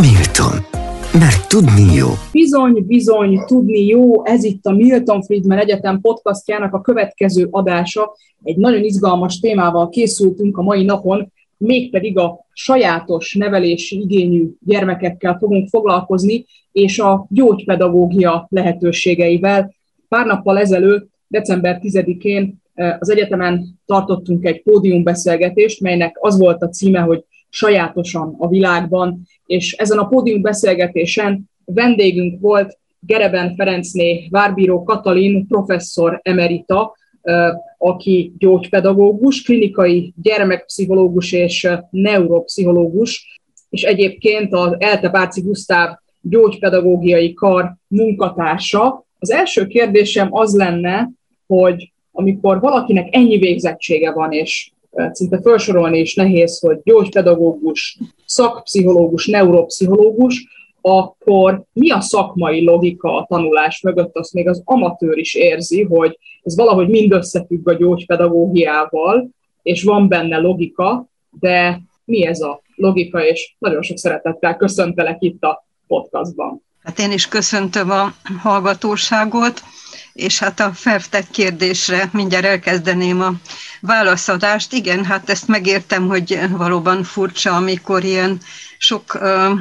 Milton. Mert tudni jó. Bizony, bizony, tudni jó. Ez itt a Milton Friedman Egyetem podcastjának a következő adása. Egy nagyon izgalmas témával készültünk a mai napon, mégpedig a sajátos nevelési igényű gyermekekkel fogunk foglalkozni, és a gyógypedagógia lehetőségeivel. Pár nappal ezelőtt, december 10-én az egyetemen tartottunk egy pódiumbeszélgetést, melynek az volt a címe, hogy sajátosan a világban, és ezen a pódium beszélgetésen vendégünk volt Gereben Ferencné Várbíró Katalin, professzor emerita, aki gyógypedagógus, klinikai gyermekpszichológus és neuropszichológus, és egyébként az Elte Báci Gusztáv gyógypedagógiai kar munkatársa. Az első kérdésem az lenne, hogy amikor valakinek ennyi végzettsége van, és szinte felsorolni is nehéz, hogy gyógypedagógus, szakpszichológus, neuropszichológus, akkor mi a szakmai logika a tanulás mögött, azt még az amatőr is érzi, hogy ez valahogy mind összefügg a gyógypedagógiával, és van benne logika, de mi ez a logika, és nagyon sok szeretettel köszöntelek itt a podcastban. Hát én is köszöntöm a hallgatóságot, és hát a feltett kérdésre mindjárt elkezdeném a válaszadást. Igen, hát ezt megértem, hogy valóban furcsa, amikor ilyen sok uh,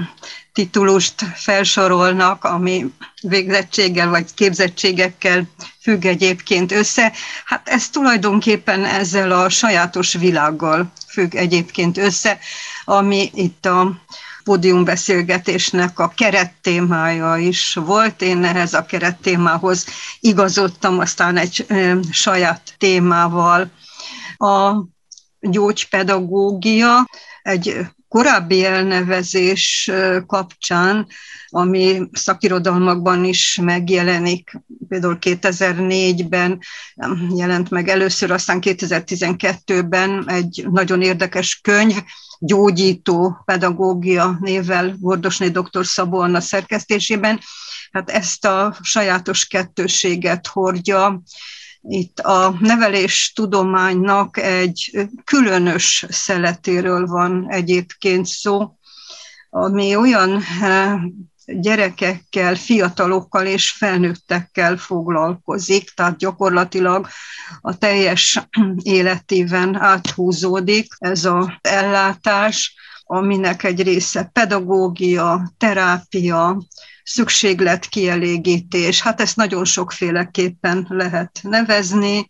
titulust felsorolnak, ami végzettséggel vagy képzettségekkel függ egyébként össze. Hát ez tulajdonképpen ezzel a sajátos világgal függ egyébként össze, ami itt a pódiumbeszélgetésnek a kerettémája is volt. Én ehhez a kerettémához igazodtam, aztán egy saját témával. A gyógypedagógia egy korábbi elnevezés kapcsán, ami szakirodalmakban is megjelenik, például 2004-ben jelent meg először, aztán 2012-ben egy nagyon érdekes könyv, gyógyító pedagógia névvel Gordosné dr. Szabó Anna szerkesztésében. Hát ezt a sajátos kettőséget hordja, itt a nevelés tudománynak egy különös szeletéről van egyébként szó, ami olyan eh, gyerekekkel, fiatalokkal és felnőttekkel foglalkozik, tehát gyakorlatilag a teljes életéven áthúzódik ez az ellátás, aminek egy része pedagógia, terápia, szükségletkielégítés. Hát ezt nagyon sokféleképpen lehet nevezni,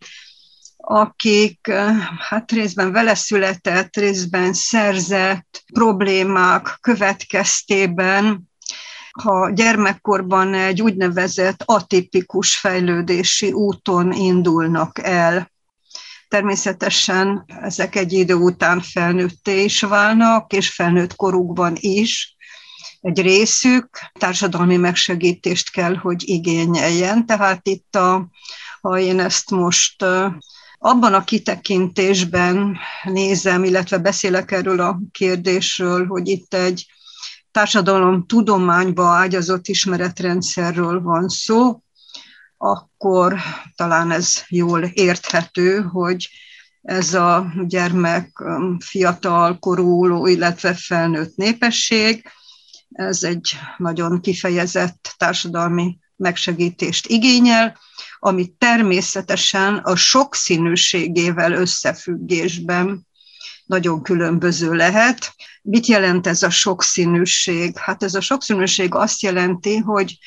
akik hát részben vele született, részben szerzett problémák következtében ha gyermekkorban egy úgynevezett atipikus fejlődési úton indulnak el. Természetesen ezek egy idő után felnőtté is válnak, és felnőtt korukban is. Egy részük társadalmi megsegítést kell, hogy igényeljen. Tehát itt, a, ha én ezt most abban a kitekintésben nézem, illetve beszélek erről a kérdésről, hogy itt egy társadalom tudományba ágyazott ismeretrendszerről van szó, akkor talán ez jól érthető, hogy ez a gyermek um, fiatal korú, illetve felnőtt népesség, ez egy nagyon kifejezett társadalmi megsegítést igényel, ami természetesen a sokszínűségével összefüggésben nagyon különböző lehet. Mit jelent ez a sokszínűség? Hát ez a sokszínűség azt jelenti, hogy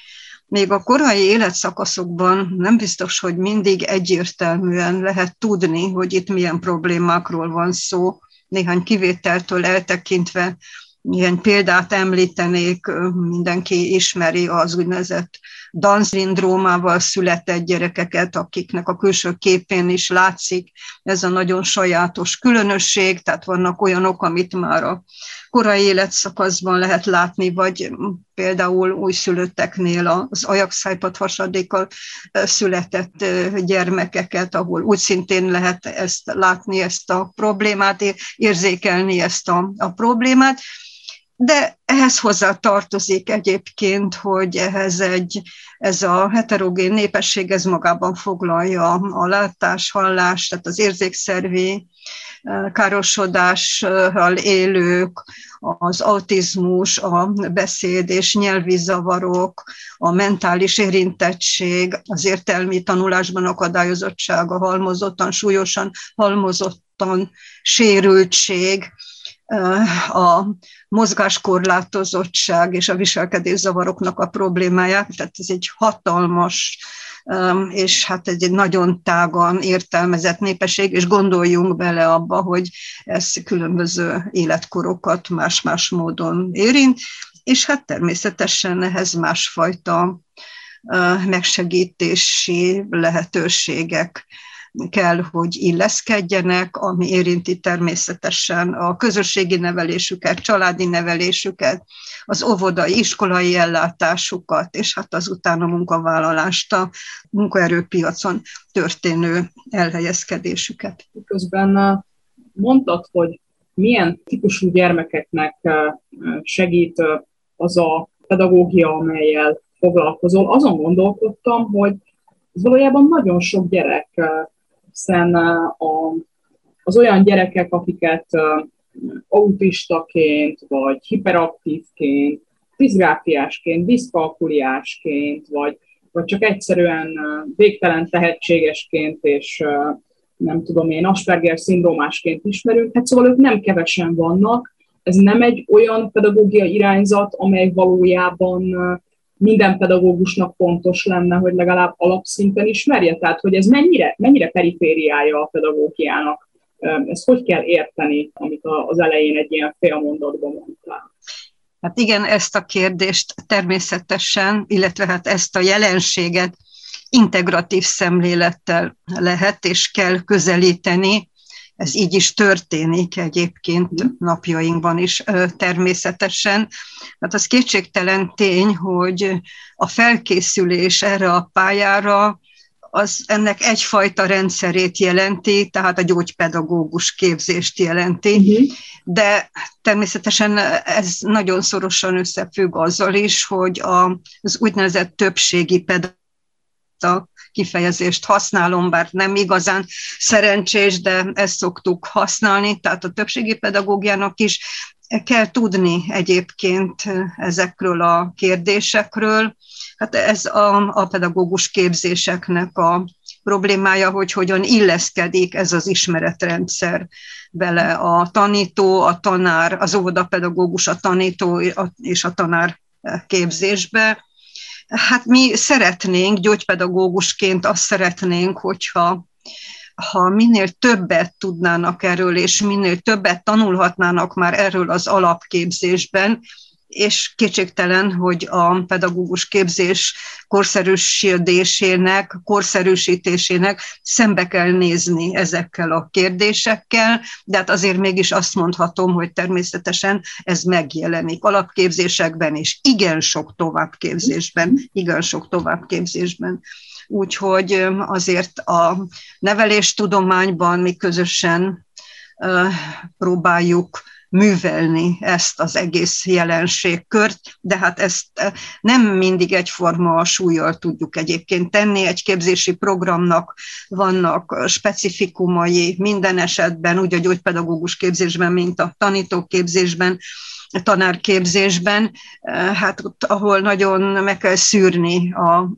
még a korai életszakaszokban nem biztos, hogy mindig egyértelműen lehet tudni, hogy itt milyen problémákról van szó, néhány kivételtől eltekintve milyen példát említenék, mindenki ismeri az úgynevezett Down-szindrómával született gyerekeket, akiknek a külső képén is látszik ez a nagyon sajátos különösség, tehát vannak olyanok, amit már a korai életszakaszban lehet látni, vagy például újszülötteknél az ajakszájpat hasadékkal született gyermekeket, ahol úgy szintén lehet ezt látni, ezt a problémát, érzékelni ezt a, a problémát de ehhez hozzá tartozik egyébként, hogy ehhez egy, ez a heterogén népesség ez magában foglalja a látás, hallás, tehát az érzékszervi károsodással élők, az autizmus, a beszéd és nyelvi zavarok, a mentális érintettség, az értelmi tanulásban akadályozottság, a halmozottan, súlyosan halmozottan sérültség, a mozgáskorlátozottság és a viselkedészavaroknak a problémáját, tehát ez egy hatalmas és hát egy nagyon tágan értelmezett népesség, és gondoljunk bele abba, hogy ez különböző életkorokat más-más módon érint, és hát természetesen ehhez másfajta megsegítési lehetőségek kell, hogy illeszkedjenek, ami érinti természetesen a közösségi nevelésüket, családi nevelésüket, az óvodai, iskolai ellátásukat, és hát azután a munkavállalást, a munkaerőpiacon történő elhelyezkedésüket. Közben mondtad, hogy milyen típusú gyermekeknek segít az a pedagógia, amelyel foglalkozol. Azon gondolkodtam, hogy valójában nagyon sok gyerek hiszen a, az olyan gyerekek, akiket autistaként, vagy hiperaktívként, diszgráfiásként, diszkalkuliásként, vagy, vagy csak egyszerűen végtelen tehetségesként és nem tudom én, Asperger szindrómásként ismerünk, hát szóval ők nem kevesen vannak, ez nem egy olyan pedagógia irányzat, amely valójában minden pedagógusnak fontos lenne, hogy legalább alapszinten ismerje? Tehát, hogy ez mennyire, mennyire perifériája a pedagógiának? Ezt hogy kell érteni, amit az elején egy ilyen félmondatban mondtál? Hát igen, ezt a kérdést természetesen, illetve hát ezt a jelenséget integratív szemlélettel lehet és kell közelíteni, ez így is történik egyébként mhm. napjainkban is természetesen. Hát az kétségtelen tény, hogy a felkészülés erre a pályára az ennek egyfajta rendszerét jelenti, tehát a gyógypedagógus képzést jelenti, uh-huh. de természetesen ez nagyon szorosan összefügg azzal is, hogy az úgynevezett többségi pedagógus kifejezést használom, bár nem igazán szerencsés, de ezt szoktuk használni, tehát a többségi pedagógiának is kell tudni egyébként ezekről a kérdésekről. Hát ez a, a pedagógus képzéseknek a problémája, hogy hogyan illeszkedik ez az ismeretrendszer bele a tanító, a tanár, az óvodapedagógus, a tanító és a tanár képzésbe. Hát mi szeretnénk, gyógypedagógusként azt szeretnénk, hogyha ha minél többet tudnának erről, és minél többet tanulhatnának már erről az alapképzésben, és kétségtelen, hogy a pedagógus képzés korszerűsítésének, korszerűsítésének szembe kell nézni ezekkel a kérdésekkel, de hát azért mégis azt mondhatom, hogy természetesen ez megjelenik alapképzésekben, és igen sok továbbképzésben, igen sok továbbképzésben. Úgyhogy azért a neveléstudományban mi közösen próbáljuk művelni ezt az egész jelenségkört, de hát ezt eh, nem mindig egyforma súlyjal tudjuk egyébként tenni. Egy képzési programnak vannak specifikumai minden esetben, úgy a gyógypedagógus képzésben, mint a tanítóképzésben, tanárképzésben, eh, hát ott, ahol nagyon meg kell szűrni a,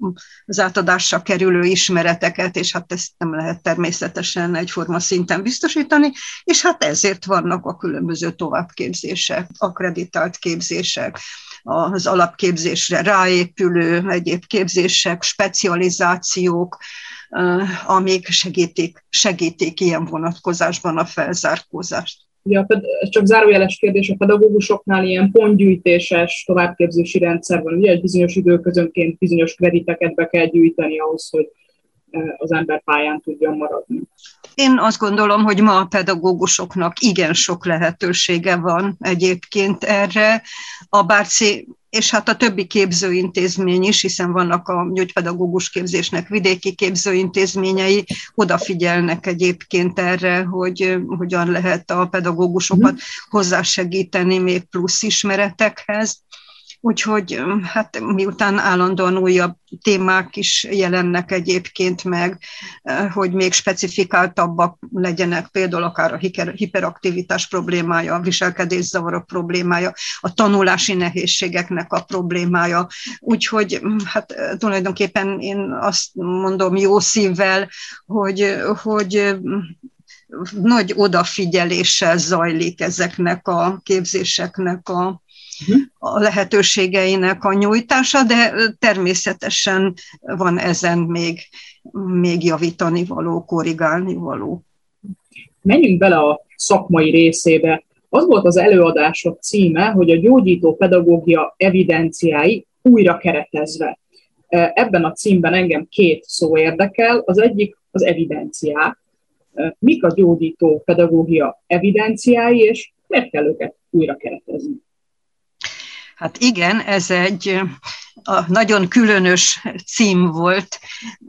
az átadásra kerülő ismereteket, és hát ezt nem lehet természetesen egyforma szinten biztosítani, és hát ezért vannak a különböző továbbképzések, akreditált képzések, az alapképzésre ráépülő egyéb képzések, specializációk, eh, amik segítik, segítik ilyen vonatkozásban a felzárkózást. Ugye ez csak zárójeles kérdés, a pedagógusoknál ilyen pontgyűjtéses továbbképzési rendszer van, ugye egy bizonyos időközönként bizonyos krediteket be kell gyűjteni ahhoz, hogy az ember pályán tudjon maradni. Én azt gondolom, hogy ma a pedagógusoknak igen sok lehetősége van egyébként erre. A Bárci és hát a többi képzőintézmény is, hiszen vannak a gyógypedagógus képzésnek vidéki képzőintézményei, odafigyelnek egyébként erre, hogy hogyan lehet a pedagógusokat mhm. hozzásegíteni még plusz ismeretekhez. Úgyhogy hát miután állandóan újabb témák is jelennek egyébként meg, hogy még specifikáltabbak legyenek, például akár a hiperaktivitás problémája, a viselkedészavarok problémája, a tanulási nehézségeknek a problémája. Úgyhogy hát tulajdonképpen én azt mondom jó szívvel, hogy, hogy nagy odafigyeléssel zajlik ezeknek a képzéseknek a, a lehetőségeinek a nyújtása, de természetesen van ezen még, még javítani való, korrigálni való. Menjünk bele a szakmai részébe. Az volt az előadások címe, hogy a gyógyító pedagógia evidenciái újra keretezve. Ebben a címben engem két szó érdekel. Az egyik az evidenciák. Mik a gyógyító pedagógia evidenciái, és miért kell őket újra keretezni? Hát igen, ez egy a nagyon különös cím volt,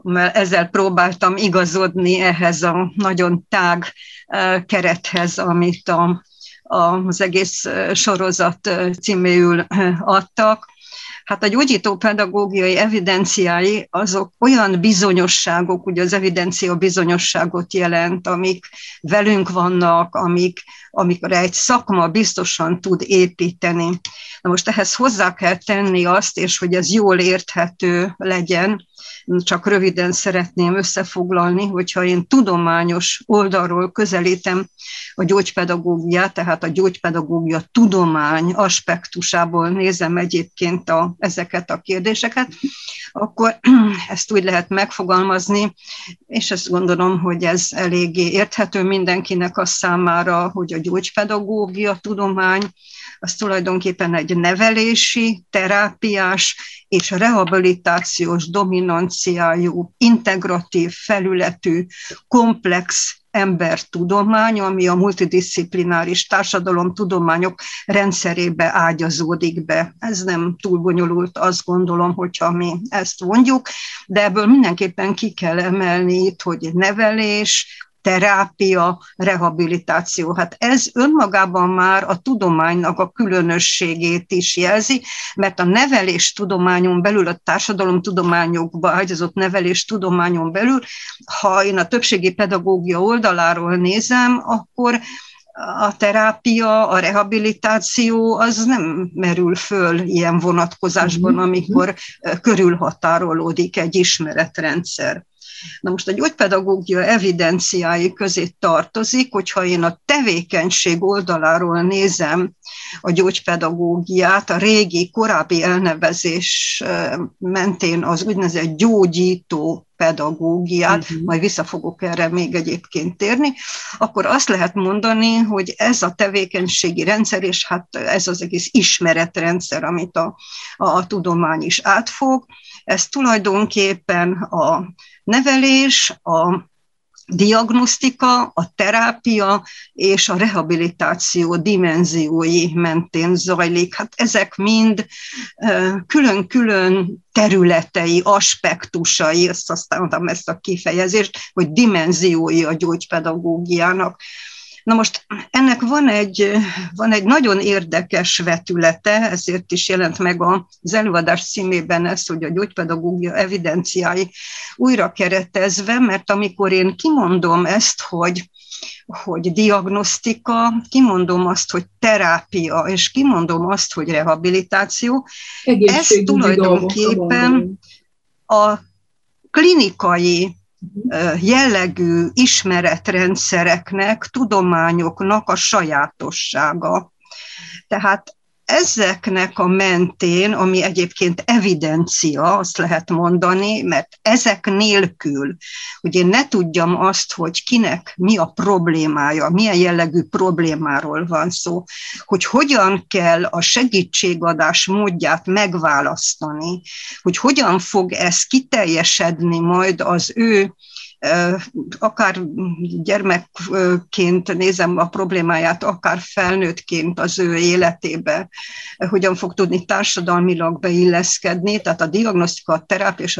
mert ezzel próbáltam igazodni ehhez a nagyon tág kerethez, amit a, az egész sorozat címéül adtak. Hát a gyógyító pedagógiai evidenciái azok olyan bizonyosságok, ugye az evidencia bizonyosságot jelent, amik velünk vannak, amik, amikre egy szakma biztosan tud építeni. Na most ehhez hozzá kell tenni azt, és hogy ez jól érthető legyen, csak röviden szeretném összefoglalni, hogyha én tudományos oldalról közelítem a gyógypedagógiát, tehát a gyógypedagógia tudomány aspektusából nézem egyébként a, ezeket a kérdéseket, akkor ezt úgy lehet megfogalmazni, és ezt gondolom, hogy ez eléggé érthető mindenkinek a számára, hogy a gyógypedagógia tudomány az tulajdonképpen egy nevelési, terápiás és rehabilitációs dominanciájú, integratív, felületű, komplex embertudomány, ami a multidisziplináris társadalomtudományok rendszerébe ágyazódik be. Ez nem túl bonyolult, azt gondolom, hogyha mi ezt mondjuk, de ebből mindenképpen ki kell emelni itt, hogy nevelés, terápia, rehabilitáció. Hát ez önmagában már a tudománynak a különösségét is jelzi, mert a nevelés tudományon belül, a társadalomtudományokba ágyazott nevelés tudományon belül, ha én a többségi pedagógia oldaláról nézem, akkor a terápia, a rehabilitáció az nem merül föl ilyen vonatkozásban, mhm. amikor körülhatárolódik egy ismeretrendszer. Na most a gyógypedagógia evidenciái közé tartozik, hogyha én a tevékenység oldaláról nézem a gyógypedagógiát, a régi, korábbi elnevezés mentén az úgynevezett gyógyító pedagógiát, uh-huh. majd vissza fogok erre még egyébként térni, akkor azt lehet mondani, hogy ez a tevékenységi rendszer, és hát ez az egész ismeretrendszer, amit a, a, a tudomány is átfog, ez tulajdonképpen a nevelés, a diagnosztika, a terápia és a rehabilitáció dimenziói mentén zajlik. Hát ezek mind külön-külön területei, aspektusai, ezt aztán ezt a kifejezést, hogy dimenziói a gyógypedagógiának. Na most ennek van egy, van egy nagyon érdekes vetülete, ezért is jelent meg az előadás címében ez, hogy a gyógypedagógia evidenciái újra keretezve, mert amikor én kimondom ezt, hogy hogy diagnosztika, kimondom azt, hogy terápia, és kimondom azt, hogy rehabilitáció, ez tulajdonképpen a klinikai jellegű ismeretrendszereknek, tudományoknak a sajátossága. Tehát ezeknek a mentén, ami egyébként evidencia, azt lehet mondani, mert ezek nélkül, hogy én ne tudjam azt, hogy kinek mi a problémája, milyen jellegű problémáról van szó, hogy hogyan kell a segítségadás módját megválasztani, hogy hogyan fog ez kiteljesedni majd az ő akár gyermekként nézem a problémáját, akár felnőttként az ő életébe, hogyan fog tudni társadalmilag beilleszkedni, tehát a diagnosztika, a terápia és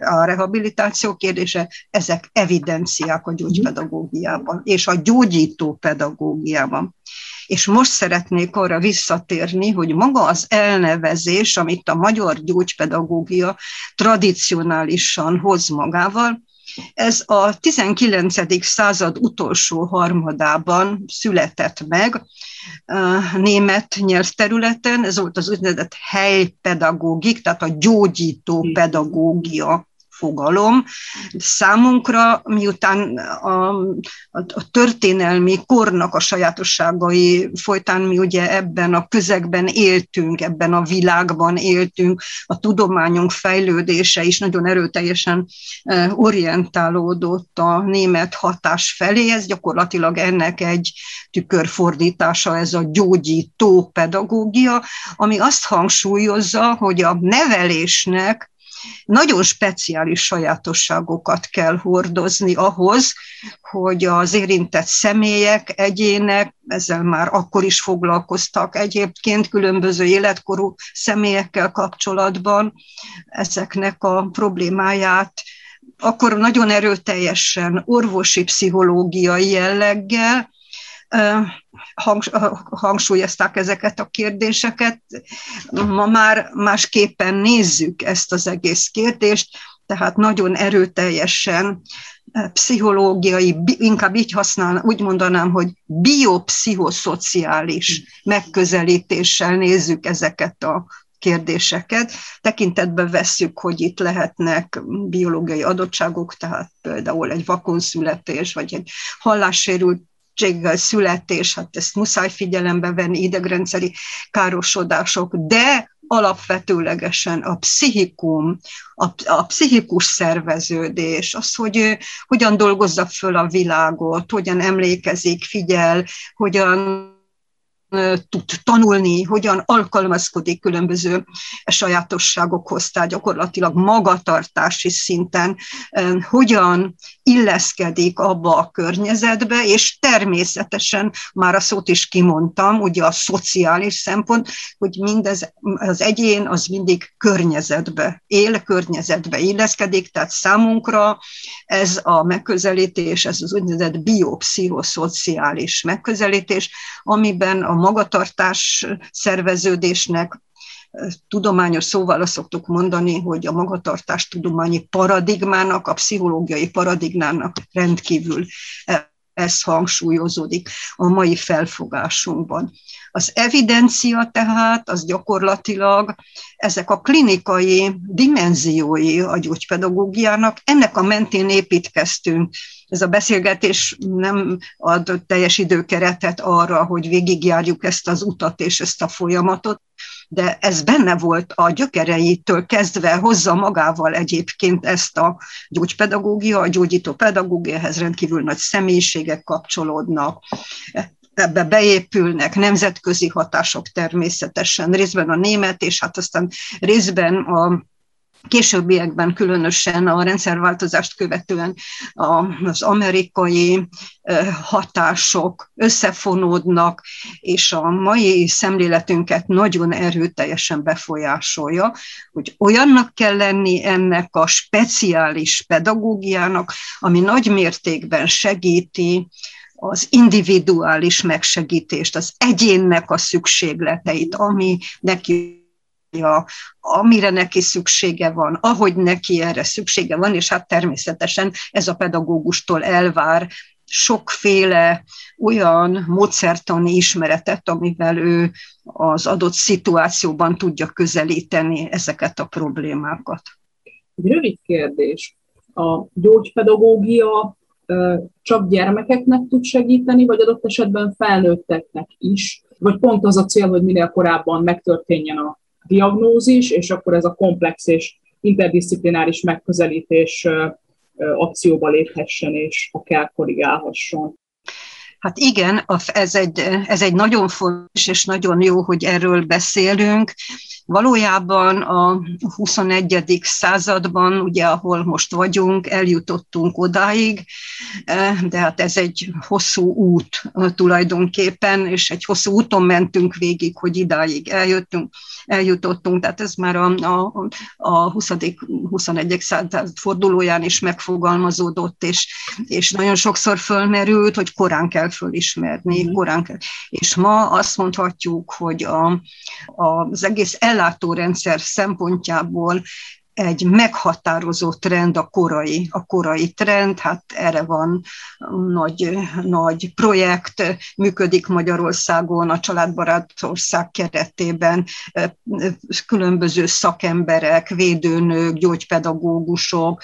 a rehabilitáció kérdése, ezek evidenciák a gyógypedagógiában, és a gyógyító pedagógiában. És most szeretnék arra visszatérni, hogy maga az elnevezés, amit a magyar gyógypedagógia tradicionálisan hoz magával, ez a 19. század utolsó harmadában született meg német nyelvterületen, ez volt az úgynevezett helypedagógik, tehát a gyógyító pedagógia fogalom. Számunkra, miután a, a, a történelmi kornak a sajátosságai folytán mi ugye ebben a közegben éltünk, ebben a világban éltünk, a tudományunk fejlődése is nagyon erőteljesen e, orientálódott a német hatás felé, ez gyakorlatilag ennek egy tükörfordítása, ez a gyógyító pedagógia, ami azt hangsúlyozza, hogy a nevelésnek nagyon speciális sajátosságokat kell hordozni ahhoz, hogy az érintett személyek, egyének, ezzel már akkor is foglalkoztak egyébként különböző életkorú személyekkel kapcsolatban, ezeknek a problémáját akkor nagyon erőteljesen orvosi pszichológiai jelleggel, hangsúlyozták ezeket a kérdéseket. Ma már másképpen nézzük ezt az egész kérdést, tehát nagyon erőteljesen pszichológiai, inkább így használnám, úgy mondanám, hogy biopszichoszociális megközelítéssel nézzük ezeket a kérdéseket. Tekintetbe vesszük, hogy itt lehetnek biológiai adottságok, tehát például egy vakonszületés, vagy egy hallássérült születés, hát ezt muszáj figyelembe venni, idegrendszeri károsodások, de alapvetőlegesen a pszichikum, a, a pszichikus szerveződés, az, hogy hogyan dolgozza föl a világot, hogyan emlékezik, figyel, hogyan tud tanulni, hogyan alkalmazkodik különböző sajátosságokhoz, tehát gyakorlatilag magatartási szinten hogyan illeszkedik abba a környezetbe, és természetesen már a szót is kimondtam, ugye a szociális szempont, hogy mindez az egyén az mindig környezetbe él, környezetbe illeszkedik, tehát számunkra ez a megközelítés, ez az úgynevezett biopszichoszociális megközelítés, amiben a magatartás szerveződésnek tudományos szóval azt szoktuk mondani, hogy a magatartás tudományi paradigmának, a pszichológiai paradigmának rendkívül ez hangsúlyozódik a mai felfogásunkban. Az evidencia tehát az gyakorlatilag ezek a klinikai dimenziói a gyógypedagógiának, ennek a mentén építkeztünk. Ez a beszélgetés nem ad teljes időkeretet arra, hogy végigjárjuk ezt az utat és ezt a folyamatot, de ez benne volt a gyökereitől kezdve, hozza magával egyébként ezt a gyógypedagógia, a gyógyító pedagógiahez rendkívül nagy személyiségek kapcsolódnak, ebbe beépülnek nemzetközi hatások természetesen, részben a német, és hát aztán részben a későbbiekben különösen a rendszerváltozást követően az amerikai hatások összefonódnak, és a mai szemléletünket nagyon erőteljesen befolyásolja, hogy olyannak kell lenni ennek a speciális pedagógiának, ami nagy mértékben segíti az individuális megsegítést, az egyénnek a szükségleteit, ami neki a, amire neki szüksége van, ahogy neki erre szüksége van, és hát természetesen ez a pedagógustól elvár sokféle olyan módszertani ismeretet, amivel ő az adott szituációban tudja közelíteni ezeket a problémákat. Rövid kérdés. A gyógypedagógia csak gyermekeknek tud segíteni, vagy adott esetben felnőtteknek is? Vagy pont az a cél, hogy minél korábban megtörténjen a diagnózis, és akkor ez a komplex és interdisziplináris megközelítés akcióba léphessen, és akár korrigálhasson. Hát igen, ez egy, ez egy nagyon fontos és nagyon jó, hogy erről beszélünk. Valójában a 21. században, ugye ahol most vagyunk, eljutottunk odáig, de hát ez egy hosszú út tulajdonképpen, és egy hosszú úton mentünk végig, hogy idáig eljöttünk, eljutottunk, tehát ez már a, a, a 20. 21. század fordulóján is megfogalmazódott, és, és nagyon sokszor fölmerült, hogy korán kell fölismerni, mm. korán kell. És ma azt mondhatjuk, hogy a, az egész ellátórendszer szempontjából egy meghatározó trend a korai, a korai trend, hát erre van nagy, nagy projekt, működik Magyarországon a Családbarát Ország keretében, különböző szakemberek, védőnők, gyógypedagógusok,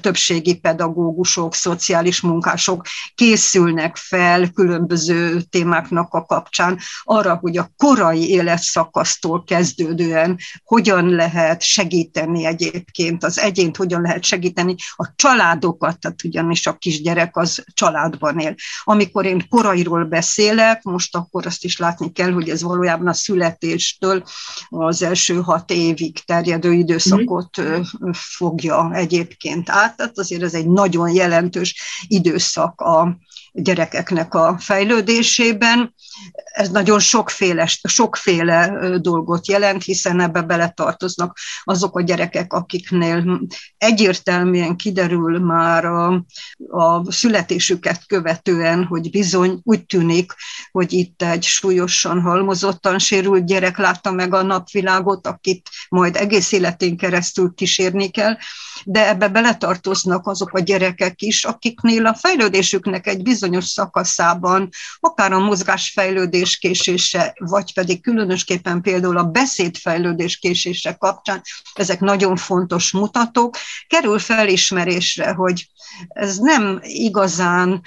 többségi pedagógusok, szociális munkások készülnek fel különböző témáknak a kapcsán arra, hogy a korai életszakasztól kezdődően hogyan lehet segíteni egy egyébként az egyént hogyan lehet segíteni, a családokat, tehát ugyanis a kisgyerek az családban él. Amikor én korairól beszélek, most akkor azt is látni kell, hogy ez valójában a születéstől az első hat évig terjedő időszakot mm. fogja egyébként át, tehát azért ez egy nagyon jelentős időszak a gyerekeknek a fejlődésében. Ez nagyon sokféle, sokféle dolgot jelent, hiszen ebbe beletartoznak azok a gyerekek, akiknél egyértelműen kiderül már a, a születésüket követően, hogy bizony úgy tűnik, hogy itt egy súlyosan halmozottan sérült gyerek látta meg a napvilágot, akit majd egész életén keresztül kísérni kell, de ebbe beletartoznak azok a gyerekek is, akiknél a fejlődésüknek egy bizonyos szakaszában, akár a mozgásfejlődés késése, vagy pedig különösképpen például a beszédfejlődés késése kapcsán, ezek nagyon fontos mutatók, kerül felismerésre, hogy ez nem igazán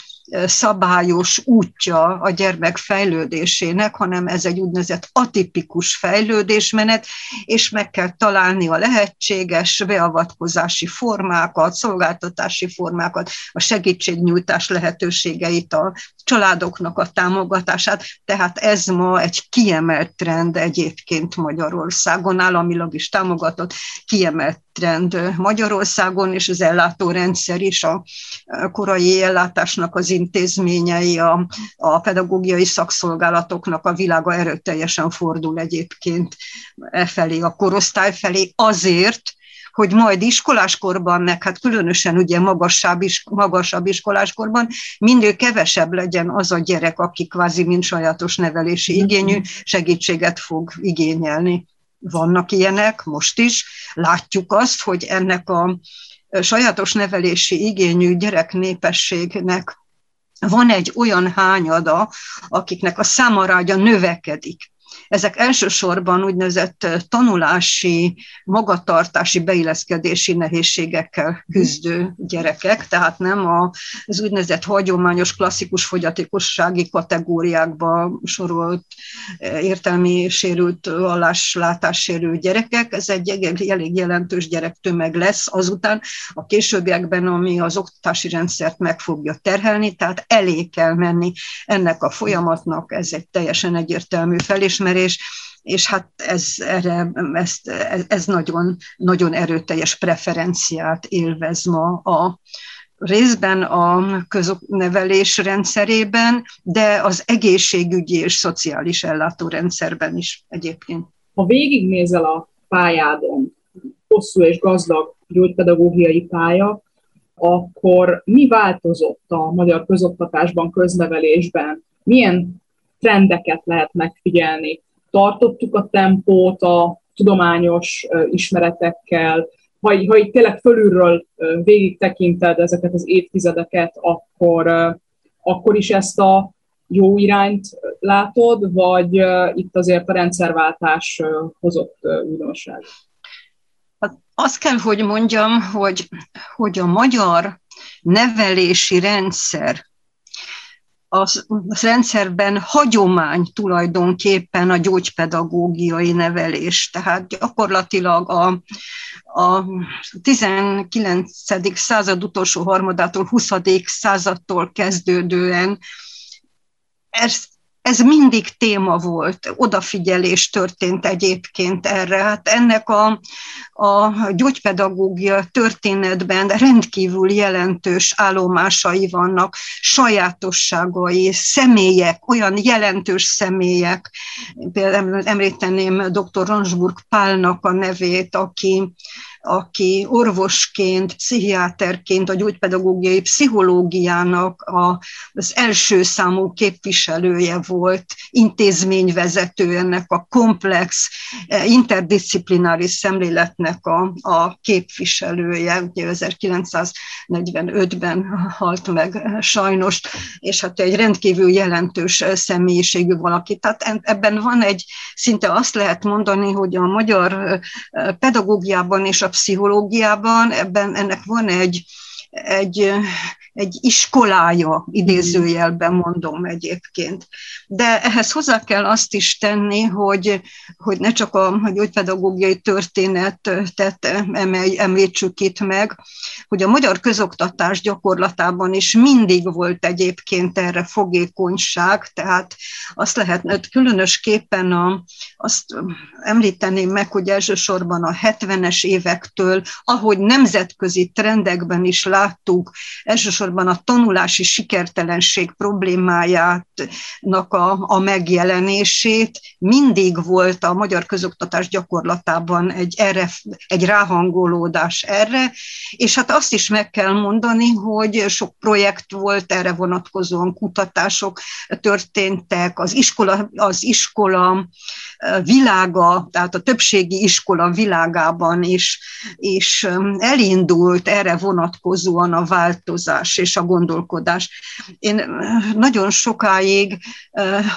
szabályos útja a gyermek fejlődésének, hanem ez egy úgynevezett atipikus fejlődésmenet, és meg kell találni a lehetséges beavatkozási formákat, szolgáltatási formákat, a segítségnyújtás lehetőségeit, a családoknak a támogatását, tehát ez ma egy kiemelt trend egyébként Magyarországon, államilag is támogatott kiemelt trend Magyarországon, és az ellátórendszer is a korai ellátásnak az intézményei, a, a pedagógiai szakszolgálatoknak a világa erőteljesen fordul egyébként e felé, a korosztály felé azért, hogy majd iskoláskorban, meg hát különösen ugye magasabb, is, magasabb iskoláskorban mindő kevesebb legyen az a gyerek, aki kvázi mint sajátos nevelési igényű segítséget fog igényelni. Vannak ilyenek most is. Látjuk azt, hogy ennek a sajátos nevelési igényű gyereknépességnek van egy olyan hányada, akiknek a számarágya növekedik. Ezek elsősorban úgynevezett tanulási, magatartási, beilleszkedési nehézségekkel küzdő gyerekek, tehát nem az úgynevezett hagyományos, klasszikus fogyatékossági kategóriákba sorolt értelmi sérült, sérült gyerekek. Ez egy elég jelentős gyerektömeg lesz azután a későbbiekben, ami az oktatási rendszert meg fogja terhelni, tehát elé kell menni ennek a folyamatnak, ez egy teljesen egyértelmű felismerés, elismerés, és hát ez, erre, ezt, ez nagyon, nagyon erőteljes preferenciát élvez ma a, részben a köznevelés rendszerében, de az egészségügyi és szociális ellátórendszerben is egyébként. Ha végignézel a pályádon, hosszú és gazdag gyógypedagógiai pálya, akkor mi változott a magyar közoktatásban, köznevelésben? Milyen trendeket lehet megfigyelni. Tartottuk a tempót a tudományos ismeretekkel, ha, ha itt tényleg fölülről végig tekinted ezeket az évtizedeket, akkor, akkor is ezt a jó irányt látod, vagy itt azért a rendszerváltás hozott újdonság? Hát azt kell, hogy mondjam, hogy, hogy a magyar nevelési rendszer a rendszerben hagyomány tulajdonképpen a gyógypedagógiai nevelés. Tehát gyakorlatilag a, a 19. század utolsó harmadától 20. századtól kezdődően ez ez mindig téma volt, odafigyelés történt egyébként erre. Hát ennek a, a gyógypedagógia történetben rendkívül jelentős állomásai vannak, sajátosságai, személyek, olyan jelentős személyek, például említeném dr. Ransburg Pálnak a nevét, aki aki orvosként, pszichiáterként a gyógypedagógiai pszichológiának a, az első számú képviselője volt, intézményvezető ennek a komplex, eh, interdisziplináris szemléletnek a, a képviselője, ugye 1945-ben halt meg eh, sajnos, és hát egy rendkívül jelentős eh, személyiségű valaki. Tehát ebben van egy, szinte azt lehet mondani, hogy a magyar pedagógiában és a pszichológiában, ebben ennek van egy, egy, egy iskolája, idézőjelben mondom egyébként. De ehhez hozzá kell azt is tenni, hogy, hogy ne csak a, gyógypedagógiai történetet említsük itt meg, hogy a magyar közoktatás gyakorlatában is mindig volt egyébként erre fogékonyság, tehát azt lehet különösképpen a, azt említeném meg, hogy elsősorban a 70-es évektől, ahogy nemzetközi trendekben is láttuk, elsősorban a tanulási sikertelenség problémájának a, a megjelenését, mindig volt a magyar közoktatás gyakorlatában egy, erre, egy ráhangolódás erre, és hát azt is meg kell mondani, hogy sok projekt volt erre vonatkozóan, kutatások történtek, az iskola, az iskola világa, tehát a többségi iskola világában is, is elindult erre vonatkozóan a változás és a gondolkodás. Én nagyon sokáig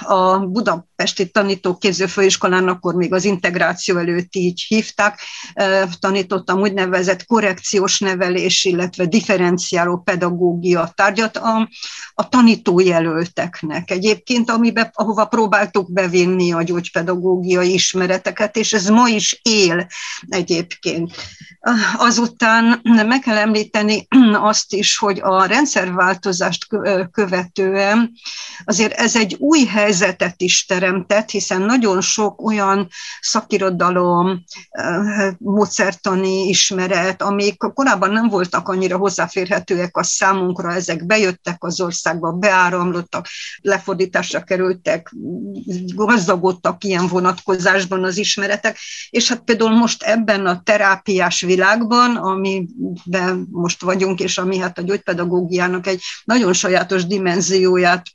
a Budapesti Tanítóképző Főiskolán, akkor még az integráció előtt így hívták, tanítottam úgynevezett korrekciós nevelés, illetve differenciáló pedagógia tárgyat a, a tanítójelölteknek. Egyébként, amiben, ahova próbáltuk bevinni a gyógypedagógiát, pszichológiai ismereteket, és ez ma is él egyébként. Azután meg kell említeni azt is, hogy a rendszerváltozást követően azért ez egy új helyzetet is teremtett, hiszen nagyon sok olyan szakirodalom, módszertani ismeret, amik korábban nem voltak annyira hozzáférhetőek a számunkra, ezek bejöttek az országba, beáramlottak, lefordításra kerültek, gazdagodtak ilyen vonatkozásban az ismeretek, és hát például most ebben a terápiás világban, amiben most vagyunk, és ami hát a gyógypedagógiának egy nagyon sajátos dimenzióját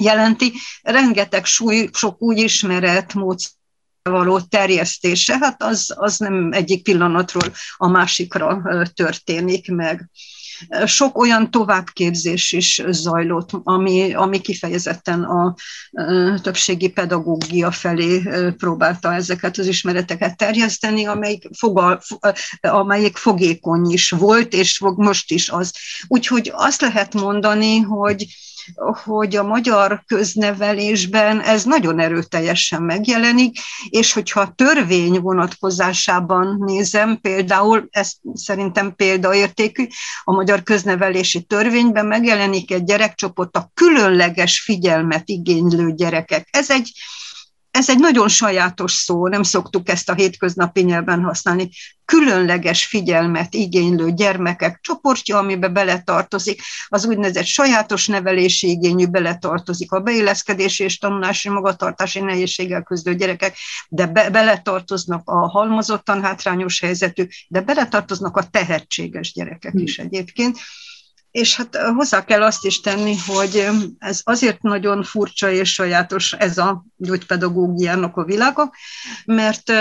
jelenti, rengeteg súly, sok új ismeret, módszer, való terjesztése, hát az, az nem egyik pillanatról a másikra történik meg sok olyan továbbképzés is zajlott, ami, ami kifejezetten a többségi pedagógia felé próbálta ezeket az ismereteket terjeszteni, amelyik, fogal, amelyik fogékony is volt, és most is az. Úgyhogy azt lehet mondani, hogy hogy a magyar köznevelésben ez nagyon erőteljesen megjelenik, és hogyha a törvény vonatkozásában nézem, például, ez szerintem példaértékű, a magyar köznevelési törvényben megjelenik egy gyerekcsoport, a különleges figyelmet igénylő gyerekek. Ez egy ez egy nagyon sajátos szó, nem szoktuk ezt a hétköznapi nyelven használni. Különleges figyelmet igénylő gyermekek csoportja, amiben beletartozik, az úgynevezett sajátos nevelési igényű beletartozik a beilleszkedési és tanulási magatartási nehézséggel küzdő gyerekek, de be, beletartoznak a halmozottan hátrányos helyzetű, de beletartoznak a tehetséges gyerekek is hm. egyébként. És hát hozzá kell azt is tenni, hogy ez azért nagyon furcsa és sajátos ez a gyógypedagógiának a világa, mert,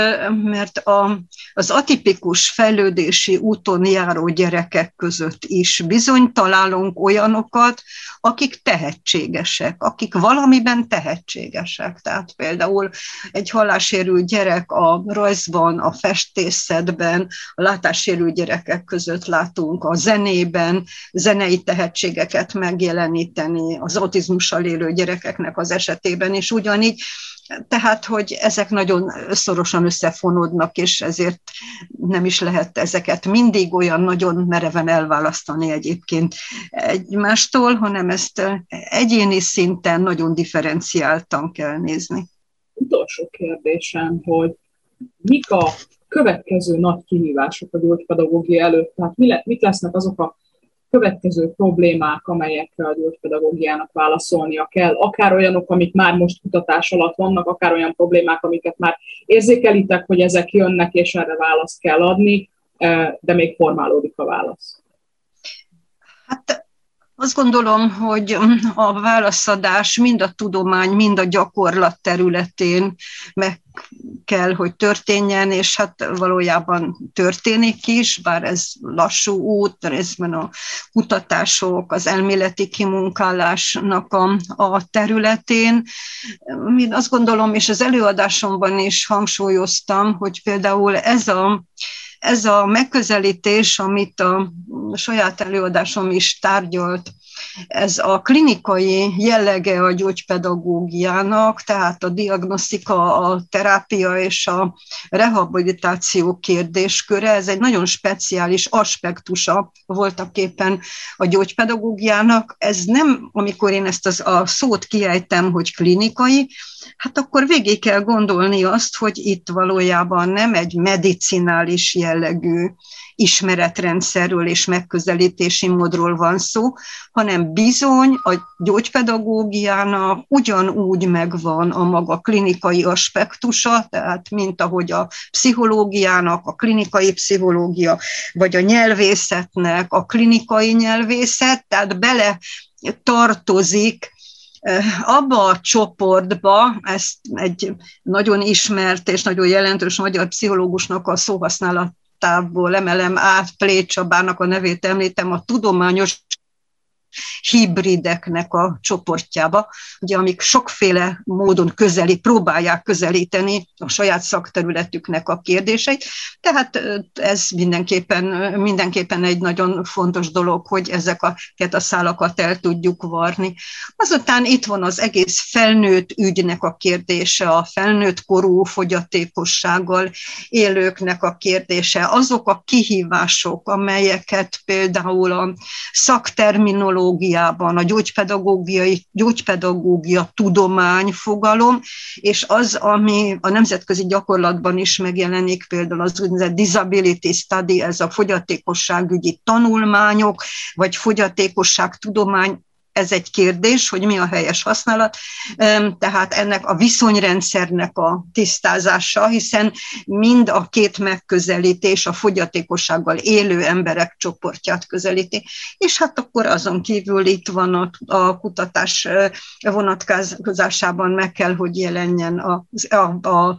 mert a, az atipikus fejlődési úton járó gyerekek között is bizony találunk olyanokat, akik tehetségesek, akik valamiben tehetségesek. Tehát például egy hallássérült gyerek a rajzban, a festészetben, a látássérült gyerekek között látunk a zenében, zenében zenei tehetségeket megjeleníteni az autizmussal élő gyerekeknek az esetében is ugyanígy, tehát, hogy ezek nagyon szorosan összefonódnak, és ezért nem is lehet ezeket mindig olyan nagyon mereven elválasztani egyébként egymástól, hanem ezt egyéni szinten nagyon differenciáltan kell nézni. Utolsó kérdésem, hogy mik a következő nagy kihívások a gyógypedagógia előtt? Tehát mit lesznek azok a következő problémák, amelyekre a gyógypedagógiának válaszolnia kell, akár olyanok, amik már most kutatás alatt vannak, akár olyan problémák, amiket már érzékelitek, hogy ezek jönnek, és erre választ kell adni, eh, de még formálódik a válasz. Azt gondolom, hogy a válaszadás mind a tudomány, mind a gyakorlat területén meg kell, hogy történjen, és hát valójában történik is, bár ez lassú út, részben a kutatások, az elméleti kimunkálásnak a, a területén. Én azt gondolom, és az előadásomban is hangsúlyoztam, hogy például ez a ez a megközelítés, amit a saját előadásom is tárgyalt, ez a klinikai jellege a gyógypedagógiának, tehát a diagnosztika, a terápia és a rehabilitáció kérdésköre, ez egy nagyon speciális aspektusa voltak éppen a gyógypedagógiának. Ez nem, amikor én ezt az, a szót kiejtem, hogy klinikai, hát akkor végig kell gondolni azt, hogy itt valójában nem egy medicinális jellegű ismeretrendszerről és megközelítési módról van szó, hanem bizony a gyógypedagógiának ugyanúgy megvan a maga klinikai aspektusa, tehát mint ahogy a pszichológiának, a klinikai pszichológia, vagy a nyelvészetnek a klinikai nyelvészet, tehát bele tartozik abba a csoportba, ezt egy nagyon ismert és nagyon jelentős magyar pszichológusnak a szóhasználatából emelem át, Plét Csabának a nevét említem, a tudományos hibrideknek a csoportjába, ugye, amik sokféle módon közeli, próbálják közelíteni a saját szakterületüknek a kérdéseit. Tehát ez mindenképpen, mindenképpen egy nagyon fontos dolog, hogy ezeket a szálakat el tudjuk varni. Azután itt van az egész felnőtt ügynek a kérdése, a felnőtt korú fogyatékossággal élőknek a kérdése, azok a kihívások, amelyeket például a szakterminológia, pedagógiában, a gyógypedagógiai, gyógypedagógia tudomány fogalom, és az, ami a nemzetközi gyakorlatban is megjelenik, például az úgynevezett disability study, ez a fogyatékosságügyi tanulmányok, vagy fogyatékosság tudomány, ez egy kérdés, hogy mi a helyes használat, tehát ennek a viszonyrendszernek a tisztázása, hiszen mind a két megközelítés a fogyatékossággal élő emberek csoportját közelíti, és hát akkor azon kívül itt van a, a kutatás vonatkozásában meg kell, hogy jelenjen a, a, a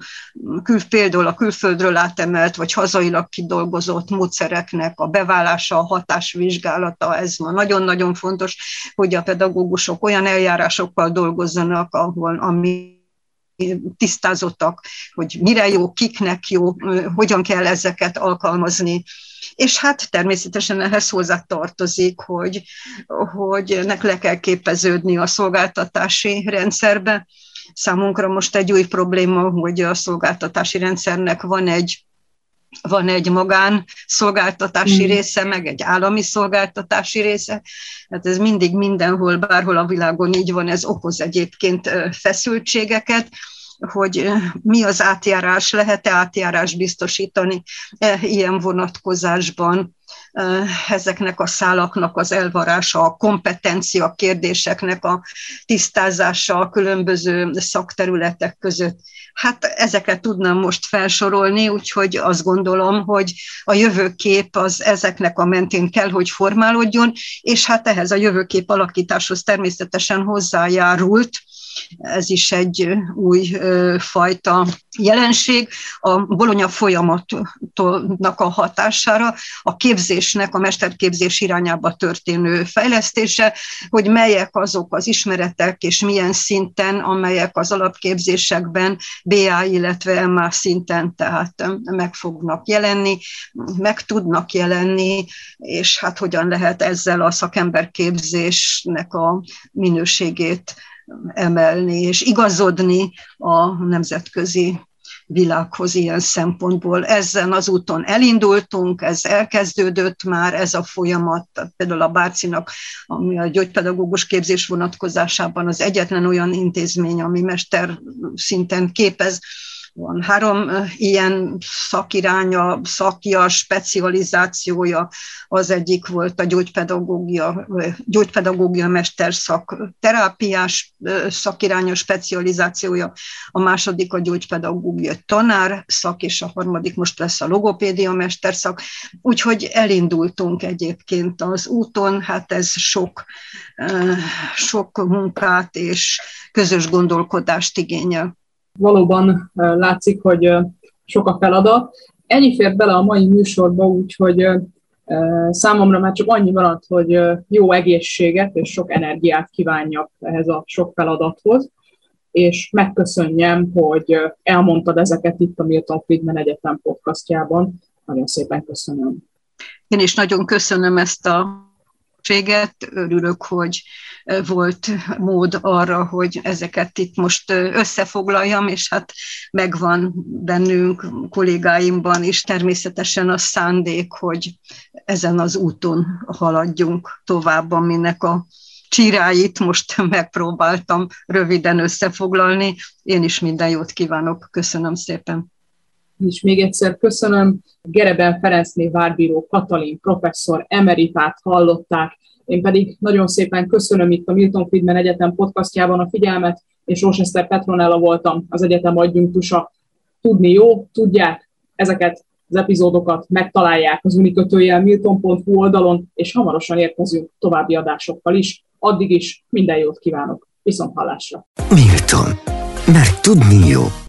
kül, például a külföldről átemelt, vagy hazailag kidolgozott módszereknek a beválása, a hatásvizsgálata, ez ma nagyon-nagyon fontos, hogy a pedagógusok olyan eljárásokkal dolgozzanak, ahol ami tisztázottak, hogy mire jó, kiknek jó, hogyan kell ezeket alkalmazni. És hát természetesen ehhez hozzá tartozik, hogy, hogy nek le kell képeződni a szolgáltatási rendszerbe. Számunkra most egy új probléma, hogy a szolgáltatási rendszernek van egy van egy magán szolgáltatási mm. része, meg egy állami szolgáltatási része. Hát ez mindig mindenhol, bárhol a világon így van, ez okoz egyébként feszültségeket hogy mi az átjárás, lehet-e átjárás biztosítani e, ilyen vonatkozásban ezeknek a szálaknak az elvarása, a kompetencia kérdéseknek a tisztázása a különböző szakterületek között. Hát ezeket tudnám most felsorolni, úgyhogy azt gondolom, hogy a jövőkép az ezeknek a mentén kell, hogy formálódjon, és hát ehhez a jövőkép alakításhoz természetesen hozzájárult ez is egy új fajta jelenség. A bolonya folyamatnak a hatására a képzésnek, a mesterképzés irányába történő fejlesztése, hogy melyek azok az ismeretek és milyen szinten, amelyek az alapképzésekben BA, illetve MA szinten tehát meg fognak jelenni, meg tudnak jelenni, és hát hogyan lehet ezzel a szakemberképzésnek a minőségét emelni és igazodni a nemzetközi világhoz ilyen szempontból. Ezen az úton elindultunk, ez elkezdődött már, ez a folyamat, például a Bárcinak, ami a gyógypedagógus képzés vonatkozásában az egyetlen olyan intézmény, ami mester szinten képez van három ilyen szakiránya, szakja, specializációja. Az egyik volt a gyógypedagógia, gyógypedagógia mesterszak terápiás szakiránya, specializációja, a második a gyógypedagógia tanár szak, és a harmadik most lesz a logopédia mesterszak. Úgyhogy elindultunk egyébként az úton, hát ez sok, sok munkát és közös gondolkodást igényel valóban látszik, hogy sok a feladat. Ennyi fért bele a mai műsorba, úgyhogy számomra már csak annyi maradt, hogy jó egészséget és sok energiát kívánjak ehhez a sok feladathoz, és megköszönjem, hogy elmondtad ezeket itt a Milton Friedman Egyetem podcastjában. Nagyon szépen köszönöm. Én is nagyon köszönöm ezt a lehetőséget. Örülök, hogy volt mód arra, hogy ezeket itt most összefoglaljam, és hát megvan bennünk, kollégáimban is természetesen a szándék, hogy ezen az úton haladjunk tovább, aminek a csiráit most megpróbáltam röviden összefoglalni. Én is minden jót kívánok. Köszönöm szépen is még egyszer köszönöm. Gereben Ferencné Várbíró Katalin professzor emeritát hallották. Én pedig nagyon szépen köszönöm itt a Milton Friedman Egyetem podcastjában a figyelmet, és Róseszter Petronella voltam, az egyetem adjunktusa. Tudni jó, tudják, ezeket az epizódokat megtalálják az unikötőjel milton.hu oldalon, és hamarosan érkezünk további adásokkal is. Addig is minden jót kívánok. Viszont hallásra! Milton. Mert tudni jó.